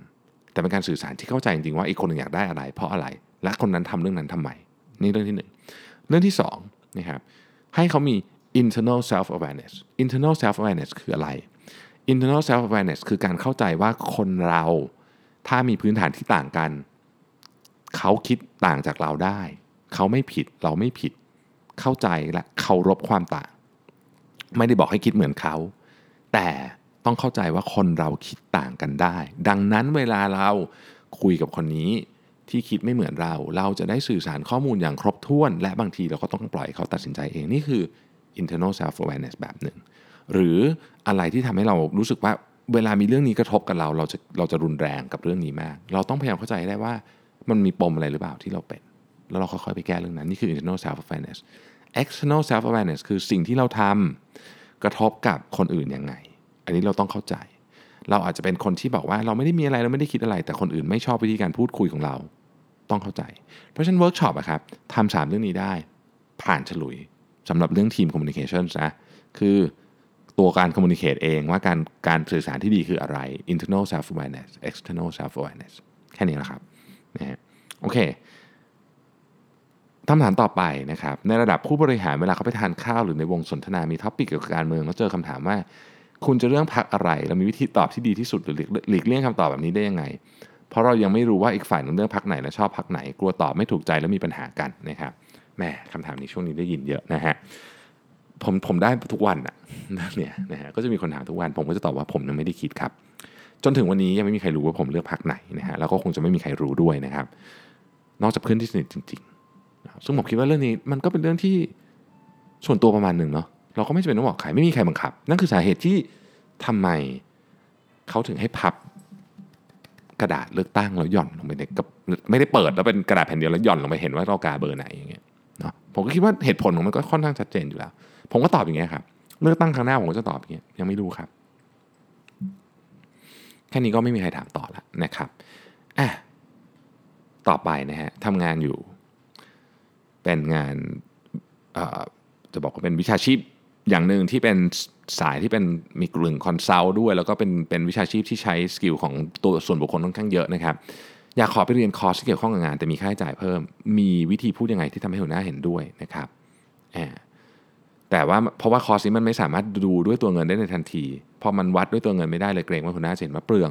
แต่เป็นการสื่อสารที่เข้าใจจริงๆว่าอีกคนหนึ่งอยากได้อะไร เพราะอะไร และคนนั้นทำเรื่องนั้นทำไมนี่เรื่องที่ 1 เรื่องที่2นะครับให้เขามี internal self awareness internal self awareness คืออะไร internal self awareness คือการเข้าใจว่าคนเราถ้ามีพื้นฐานที่ต่างกัน เขาคิดต่างจากเราได้ เขาไม่ผิดเราไม่ผิด เข้าใจและเคารพความต่าง ไม่ได้บอกให้คิดเหมือนเขา แต่ต้องเข้าใจว่าคนเราคิดต่างกันได้ ดังนั้นเวลาเราคุยกับคนนี้ที่คิดไม่เหมือนเรา เราจะได้สื่อสารข้อมูลอย่างครบถ้วน และบางทีเราก็ต้องปล่อยเขาตัดสินใจเอง นี่คือ internal self awareness แบบหนึ่ง หรืออะไรที่ทำให้เรารู้สึกว่าเวลามีเรื่องนี้กระทบกับเราเราจะเราจะรุนแรงกับเรื่องนี้มาก เราต้องพยายามเข้าใจได้ว่ามันมีปมอะไรหรือเปล่าที่เราเป็น แล้วเราค่อยๆไปแก้เรื่องนั้น นี่คือ internal self awareness external self awareness คือสิ่งที่เราทำกระทบกับคนอื่นยังไง อันนี้เราต้องเข้าใจ เราอาจจะเป็นคนที่บอกว่าเราไม่ได้มีอะไรเราไม่ได้คิดอะไร แต่คนอื่นไม่ชอบวิธีการพูดคุยของเรา ต้องเข้าใจ เพราะฉะนั้นเวิร์กช็อปอะครับทำสามเรื่องนี้ได้ ผ่านฉลุยสำหรับเรื่อง team communication นะคือ ตัวการ communicate เองว่าการการสื่อสารที่ดีคืออะไร internal self awareness external self awareness แค่นี้แหละครับนะฮะโอเคคำถามต่อไปนะครับ ในระดับผู้บริหารเวลาเขาไปทานข้าวหรือในวงสนทนา มี topic เกี่ยวกับการเมืองแล้วเจอคำถามว่า คุณจะเรื่องพักอะไร เรามีวิธีตอบที่ดีที่สุดหรือหลีกเลี่ยงคำตอบแบบนี้ได้ยังไง เพราะเรายังไม่รู้ว่าอีกฝ่ายนึงเรื่องพักไหนและชอบพักไหน กลัวตอบไม่ถูกใจแล้วมีปัญหากันนะครับแหมคำถามนี้ช่วงนี้ได้ยินเยอะนะฮะ ผมผมได้ทุกวันอะเนี่ยนะฮะก็จะมีคนถามทุกวัน ผมก็จะตอบว่าผมยังไม่ได้คิดครับ จนถึงวันนี้ยังไม่มีใครรู้ว่าผมเลือกพักไหนนะฮะแล้วก็คงจะไม่มีใครรู้ด้วยนะครับ นอกจากเพื่อนที่สนิทจริงๆซึ่งผมคิดว่าเรื่องนี้มันก็เป็นเรื่องที่ส่วนตัวประมาณหนึ่งเนาะเราก็ไม่จำเป็นต้องบอกใครไม่มีใครบังคับ นั่นคือสาเหตุที่ทำไมเขาถึงให้พับกระดาษเลือกตั้งแล้วหย่อนลงไปในกับไม่ได้เปิดแล้วเป็นกระดาษแผ่นเดียวแล้วหย่อนลงไปเห็นว่าเรากาเบอร์ไหนอย่างเงี้ยเนาะผมก็คิดว่าเหตุผลของมันก็ค่อนข้างชัดเจนอยู่แล้ว ผมก็ตอบอย่างเงี้ยครับเลือกตั้งครั้งหน้าผมก็จะตอบอย่างเงี้ยยังไม่รู้ครับแค่นี้ก็ไม่มีใครถามต่อแล้วนะครับอะต่อไปนะฮะทำงานอยู่ เป็นงานจะบอกว่าเป็นวิชาชีพอย่างหนึ่งที่เป็นสายที่เป็นมีกลุ่ม consult ด้วย แล้วก็เป็นเป็นวิชาชีพที่ใช้ skill ของตัวส่วนบุคคลค่อนข้างเยอะนะครับ อยากขอไปเรียนคอร์สที่เกี่ยวข้องกับงาน แต่มีค่าใช้จ่ายเพิ่ม มีวิธีพูดยังไงที่ทำให้หัวหน้าเห็นด้วยนะครับ แต่ว่าเพราะว่าคอร์สนี้มันไม่สามารถดูด้วยตัวเงินได้ในทันทีพอมันวัดด้วยตัวเงินไม่ได้เลยเกรงว่าหัวหน้าจะเห็นว่าเปลือง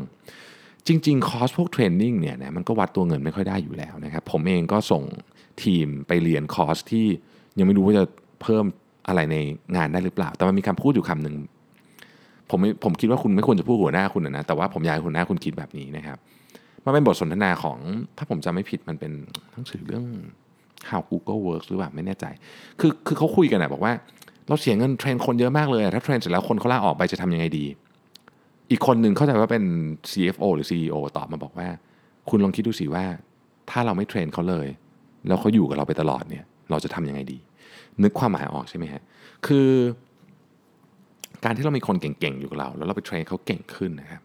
จริง ๆ คอร์สพวก training เนี่ยนะมันก็วัดตัวเงินไม่ค่อยได้อยู่แล้วนะครับผมเองก็ส่งทีมไปเรียนคอร์สที่ยังไม่รู้ว่าจะเพิ่มอะไรในงานได้หรือเปล่า แต่มันมีคำพูดอยู่คำหนึ่งผมผมคิดว่าคุณไม่ควรจะพูดหัวหน้าคุณนะแต่ว่าผมอยากให้หัวหน้าคุณคิดแบบนี้นะครับมันเป็นบทสนทนาของถ้าผมจำไม่ผิดมันเป็นหนังสือเรื่อง how Google works หรือเปล่าไม่แน่ใจ คือคือเขาคุยกันนะบอกว่า เราเสียเงิน train คนเยอะมากเลยถ้า train เสร็จแล้วคนเขาลาออกไปจะทำยังไงดี อีกคนหนึ่งเข้าใจว่าเป็น CFO หรือ CEO ตอบมาบอกว่า คุณลองคิดดูสิว่า ถ้าเราไม่เทรนเขาเลย แล้วเขาอยู่กับเราไปตลอดเนี่ย เราจะทำยังไงดี นึกความหมายออกใช่ไหมฮะคือ การที่เรามีคนเก่งๆอยู่กับเรา แล้วเราไปเทรนเขาเก่งขึ้นนะครับ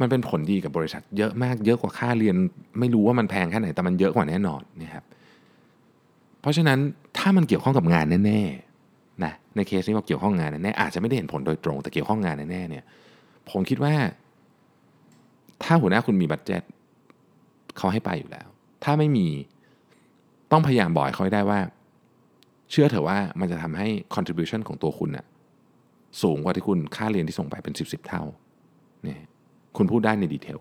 มันเป็นผลดีกับบริษัทเยอะมากเยอะกว่าค่าเรียน ไม่รู้ว่ามันแพงแค่ไหนแต่มันเยอะกว่าแน่นอนนะครับเพราะฉะนั้นถ้ามันเกี่ยวข้องกับงานแน่ๆ นะในเคสนี้เราเกี่ยวข้องงานแน่ๆอาจจะไม่ได้เห็นผลโดยตรง แต่เกี่ยวข้องงานแน่ๆเนี่ยผมคิดว่า ถ้าหัวหน้าคุณมี budget เขาให้ไปอยู่แล้ว ถ้าไม่มีต้องพยายามบอกเขาให้ได้ว่า เชื่อเถอะว่ามันจะทำให้ contribution ของตัวคุณน่ะสูงกว่าที่คุณค่าเรียนที่ส่งไปเป็น 10บสเท่าเนี่ยคุณพูดได้ใน detail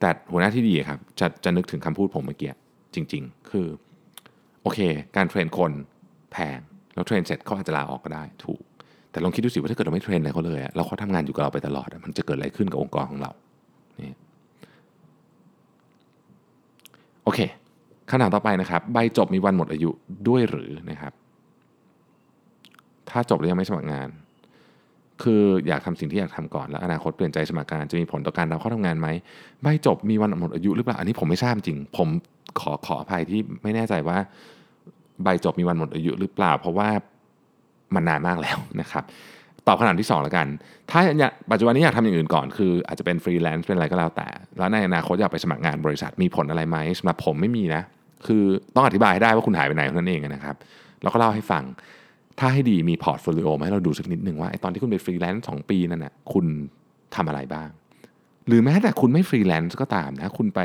แต่หัวหน้าที่ดีครับ จะจะนึกถึงคำพูดผมเมื่อกี้จริง ๆ คือ โอเค การ train คน แพง แล้วเทรนเสร็จเขาอาจจะลาออกก็ได้ถูก แต่ลองคิดดูสิว่าถ้าเกิดเราไม่เทรนอะไรเขาเลยแล้วเขาทำงานอยู่กับเราไปตลอด มันจะเกิดอะไรขึ้นกับองค์กรของเรานี่โอเคขนาดต่อไปนะครับ ใบจบมีวันหมดอายุด้วยหรือนะครับ ถ้าจบแล้วยังไม่สมัครงาน คืออยากทำสิ่งที่อยากทำก่อนแล้วอนาคตเปลี่ยนใจสมัครงานจะมีผลต่อการเราเข้าทำงานไหมใบจบมีวันหมดอายุหรือเปล่าอันนี้ผมไม่ทราบจริง ผมขอขออภัยที่ไม่แน่ใจว่า ใบจบมีวันหมดอายุหรือเปล่า เพราะว่ามันนานมากแล้วนะครับตอบคำถามที่2แล้วกัน ถ้าปัจจุบันนี้อยากทำอย่างอื่นก่อน คืออาจจะเป็นฟรีแลนซ์เป็นอะไรก็แล้วแต่ แล้วในอนาคตอยากไปสมัครงานบริษัทมีผลอะไรไหมสำหรับผมไม่มีนะ คือต้องอธิบายให้ได้ว่าคุณหายไปไหนนั่นเองนะครับ แล้วก็เล่าให้ฟัง ถ้าให้ดีมี portfolio มาให้เราดูสักนิดหนึ่งว่าไอ้ตอนที่คุณเป็นฟรีแลนซ์สปีนั่นน่ะคุณทำอะไรบ้าง หรือแม้แต่คุณไม่ฟรีแลนซ์ก็ตามนะ คุณไป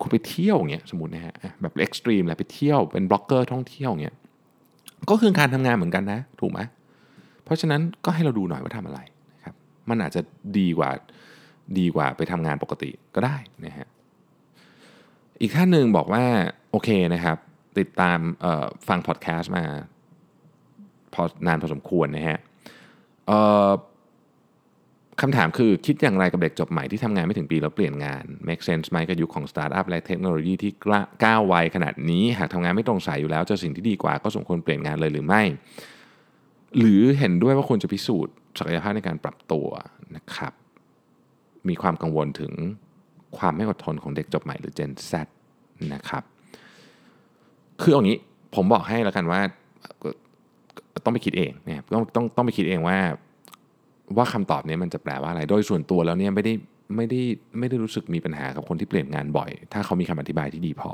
คุณไปเที่ยวอย่างเงี้ยสมมตินะฮะแบบ extreme แล้วไปเที่ยวเป็นบล็อกเกอร์ท่องเที่ยวอย่างเงี้ยก็คือการทำงานเหมือนกันนะ ถูกไหมเพราะฉะนั้นก็ให้เราดูหน่อยว่าทำอะไรนะครับมันอาจจะดีกว่าดีกว่าไปทำงานปกติก็ได้นะฮะอีกท่านหนึ่งบอกว่า โอเคนะครับ ติดตามฟังพอดแคสต์มาพอนานพอสมควรนะฮะ คำถามคือคิดอย่างไรกับเด็กจบใหม่ที่ทำงานไม่ถึงปีแล้วเปลี่ยนงาน make sense ไหมกับยุคของสตาร์ทอัพและเทคโนโลยีที่ก้าวไวขนาดนี้ หากทำงานไม่ตรงสายอยู่แล้วเจอสิ่งที่ดีกว่าก็สมควรเปลี่ยนงานเลยหรือไม่ หรือเห็นด้วยว่าควรจะพิสูจน์ศักยภาพในการปรับตัวนะครับ มีความกังวลถึงความไม่อดทนของเด็กจบใหม่หรือ Gen Z นะครับ คืออย่างนี้ผมบอกให้แล้วกันว่าต้องไปคิดเองเนี่ยต้องต้องต้องไปคิดเองว่า ว่าคำตอบนี้มันจะแปลว่าอะไร โดยส่วนตัวแล้วเนี่ยไม่ได้ไม่ได้ไม่ได้รู้สึกมีปัญหากับคนที่เปลี่ยนงานบ่อย ถ้าเขามีคำอธิบายที่ดีพอ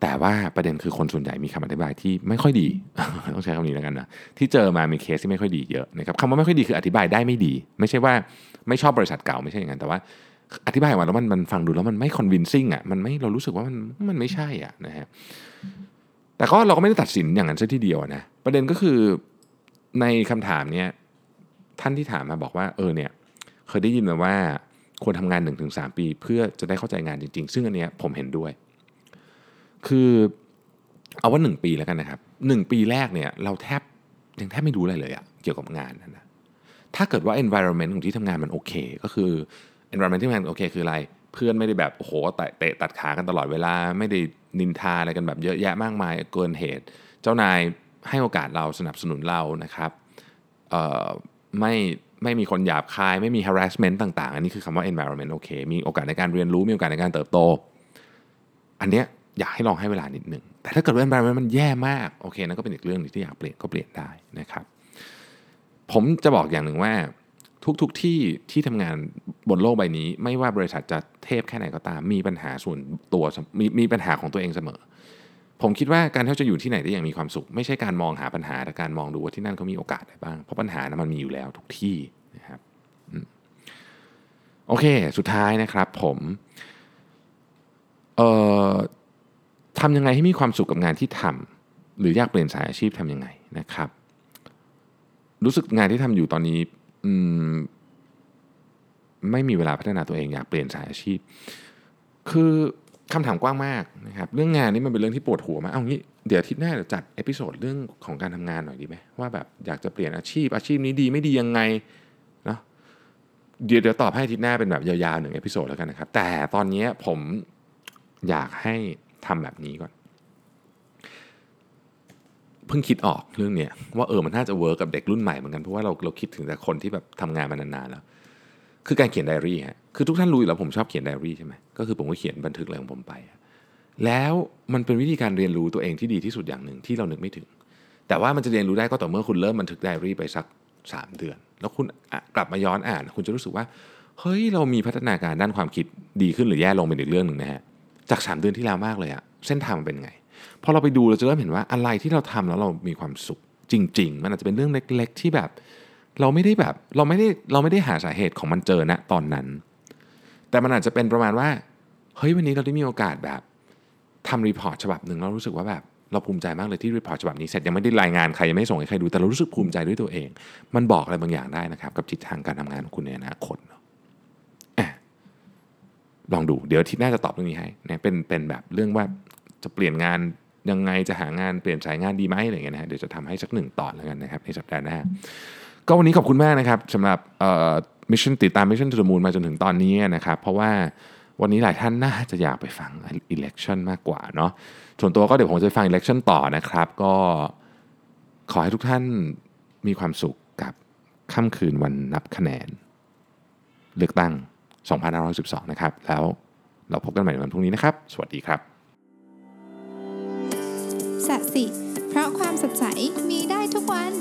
แต่ว่าประเด็นคือคนส่วนใหญ่มีคำอธิบายที่ไม่ค่อยดีต้องใช้คำนี้แล้วกันนะที่เจอมามีเคสที่ไม่ค่อยดีเยอะนะครับคำว่าไม่ค่อยดีคืออธิบายได้ไม่ดี ไม่ใช่ว่าไม่ชอบบริษัทเก่าไม่ใช่อย่างนั้นแต่ว่าอธิบายมาแล้วมันมันฟังดูแล้วมันไม่คอนวินซิ่งอะมันไม่เรารู้สึกว่ามันมันไม่ใช่อะนะฮะแต่ก็เราก็ไม่ได้ตัดสินอย่างนั้นซะทีเดียวนะประเด็นก็คือในคำถามเนี้ย ท่านที่ถามมาบอกว่าเออเนี่ยเคยได้ยินมาว่าควรทำงาน 1-3 ปี เพื่อจะได้เข้าใจงานจริง ๆ ซึ่งอันเนี้ยผมเห็นด้วย คือเอาว่า 1 ปีแล้วกันนะครับ 1 ปีแรกเนี่ยเราแทบยังแทบไม่รู้อะไรเลยอะเกี่ยวกับงานนั่นนะถ้าเกิดว่า environment ของที่ทำงานมันโอเค ก็คือ environment ที่ทำงานโอเคคืออะไร เพื่อนไม่ได้แบบโอ้โหเตะตัดขากันตลอดเวลา ไม่ได้นินทาอะไรกันแบบเยอะแยะมากมายเกินเหตุ เจ้านายให้โอกาสเราสนับสนุนเรานะครับ ไม่ไม่มีคนหยาบคาย ไม่มี harassment ต่าง ๆ อันนี้คือคำว่า environment โอเค มีโอกาสในการเรียนรู้ มีโอกาสในการเติบโต อันเนี้ยอยากให้ลองให้เวลานิดนึงแต่ถ้าเกิดว่า environment มันแย่มาก โอเคนั่นก็เป็นอีกเรื่องนึงที่อยากเปลี่ยนก็เปลี่ยนได้นะครับ ผมจะบอกอย่างหนึ่งว่า ทุกๆทที่ที่ทำงานบนโลกใบนี้ ไม่ว่าบริษัทจะเทพแค่ไหนก็ตาม มีปัญหาส่วนตัวมีมีปัญหาของตัวเองเสมอ ผมคิดว่าการที่เราจะอยู่ที่ไหนได้อย่างมีความสุข ไม่ใช่การมองหาปัญหาแต่การมองดูว่าที่นั่นเขามีโอกาสอะไรบ้าง เพราะปัญหานะมันมีอยู่แล้วทุกที่นะครับโอเคสุดท้ายนะครับผมเอ่อทำยังไงให้มีความสุขกับงานที่ทหรืออยากเปลี่ยนสายอาชีพทำยังไงนะครับ รู้สึกงานที่ทำอยู่ตอนนี้ไม่มีเวลาพัฒนาตัวเองอยากเปลี่ยนสายอาชีพ คือ คำถามกว้างมากนะครับเรื่องงานนี่มันเป็นเรื่องที่ปวดหัวมากเอางี้เดี๋ยวทิตย์หน้าจะจัด episode เรื่องของการทำงานหน่อยดีไหมว่าแบบอยากจะเปลี่ยนอาชีพอาชีพนี้ดีไม่ดียังไงเนาะเดี๋ยวเดี๋ยวตอบให้ทิตย์หน้าเป็นแบบยาวๆหนึ่ง episode แล้วกันนะครับ แต่ตอนนี้ผมอยากให้ทำแบบนี้ก่อนเพิ่งคิดออกเรื่องเนี้ยว่าเออมันน่าจะ work กับเด็กรุ่นใหม่เหมือนกันเพราะว่าเราเราคิดถึงแต่คนที่แบบทำงานมานานๆแล้ว คือการเขียนไดอารี่ฮะคือทุกท่านรู้อยู่แล้วผมชอบเขียนไดอารี่ใช่ไหม ก็คือผมก็เขียนบันทึกอะไรของผมไป แล้วมันเป็นวิธีการเรียนรู้ตัวเองที่ดีที่สุดอย่างหนึ่งที่เรานึกไม่ถึง แต่ว่ามันจะเรียนรู้ได้ก็ต่อเมื่อคุณเริ่มบันทึกไดอารี่ไปสัก 3 เดือน แล้วคุณกลับมาย้อนอ่าน คุณจะรู้สึกว่าเฮ้ยเรามีพัฒนาการด้านความคิดดีขึ้นหรือแย่ลงเป็นอีกเรื่องหนึ่งนะฮะจาก 3 เดือนที่แล้วมากเลยอะเส้นทางมันเป็นไงพอเราไปดูเราจะเริ่มเห็นว่าอะไรที่เราทำแล้วเรามีความสุขจริง ๆ มันอาจจะเป็นเรื่องเล็ก ๆ ที่แบบ เราไม่ได้แบบเราไม่ได้เราไม่ได้หาสาเหตุของมันเจอณตอนนั้น แต่มันอาจจะเป็นประมาณว่า เฮ้ยวันนี้เราได้มีโอกาสแบบทำ report ฉบับหนึ่งเรารู้สึกว่าแบบเราภูมิใจมากเลยที่ report ฉบับนี้เสร็จยังไม่ได้รายงานใครยังไม่ส่งให้ใครดูแต่เรารู้สึกภูมิใจด้วยตัวเอง มันบอกอะไรบางอย่างได้นะครับ กับทิศทางการทำงานของคุณในอนาคตลองดูเดี๋ยวทิตย์หน้าจะตอบเรื่องนี้ให้นะเป็นเป็นแบบเรื่องว่าจะเปลี่ยนงานยังไงจะหางานเปลี่ยนสายงานดีไหมอะไรเงี้ยนะฮะเดี๋ยวจะทำให้สักหนึ่งตอนแล้วกันนะครับในสัปดาห์หน้าก็วันนี้ขอบคุณมากนะครับสำหรับ มิชชั่นติดตามมิชชั่นทู h มูลมาจนถึงตอนนี้นะครับ เพราะว่าวันนี้หลายท่านน่าจะอยากไปฟัง election มากกว่าเนาะส่วนตัวก็เดี๋ยวผมจะฟัง election ต่อนะครับ ก็ขอให้ทุกท่านมีความสุขกับค่ำคืนวันนับคะแนน เลือกตั้ง 2512 นะครับ แล้วเราพบกันใหม่วันพรุ่งนี้นะครับ สวัสดีครับสัสิเพราะความสดใสมีได้ทุกวัน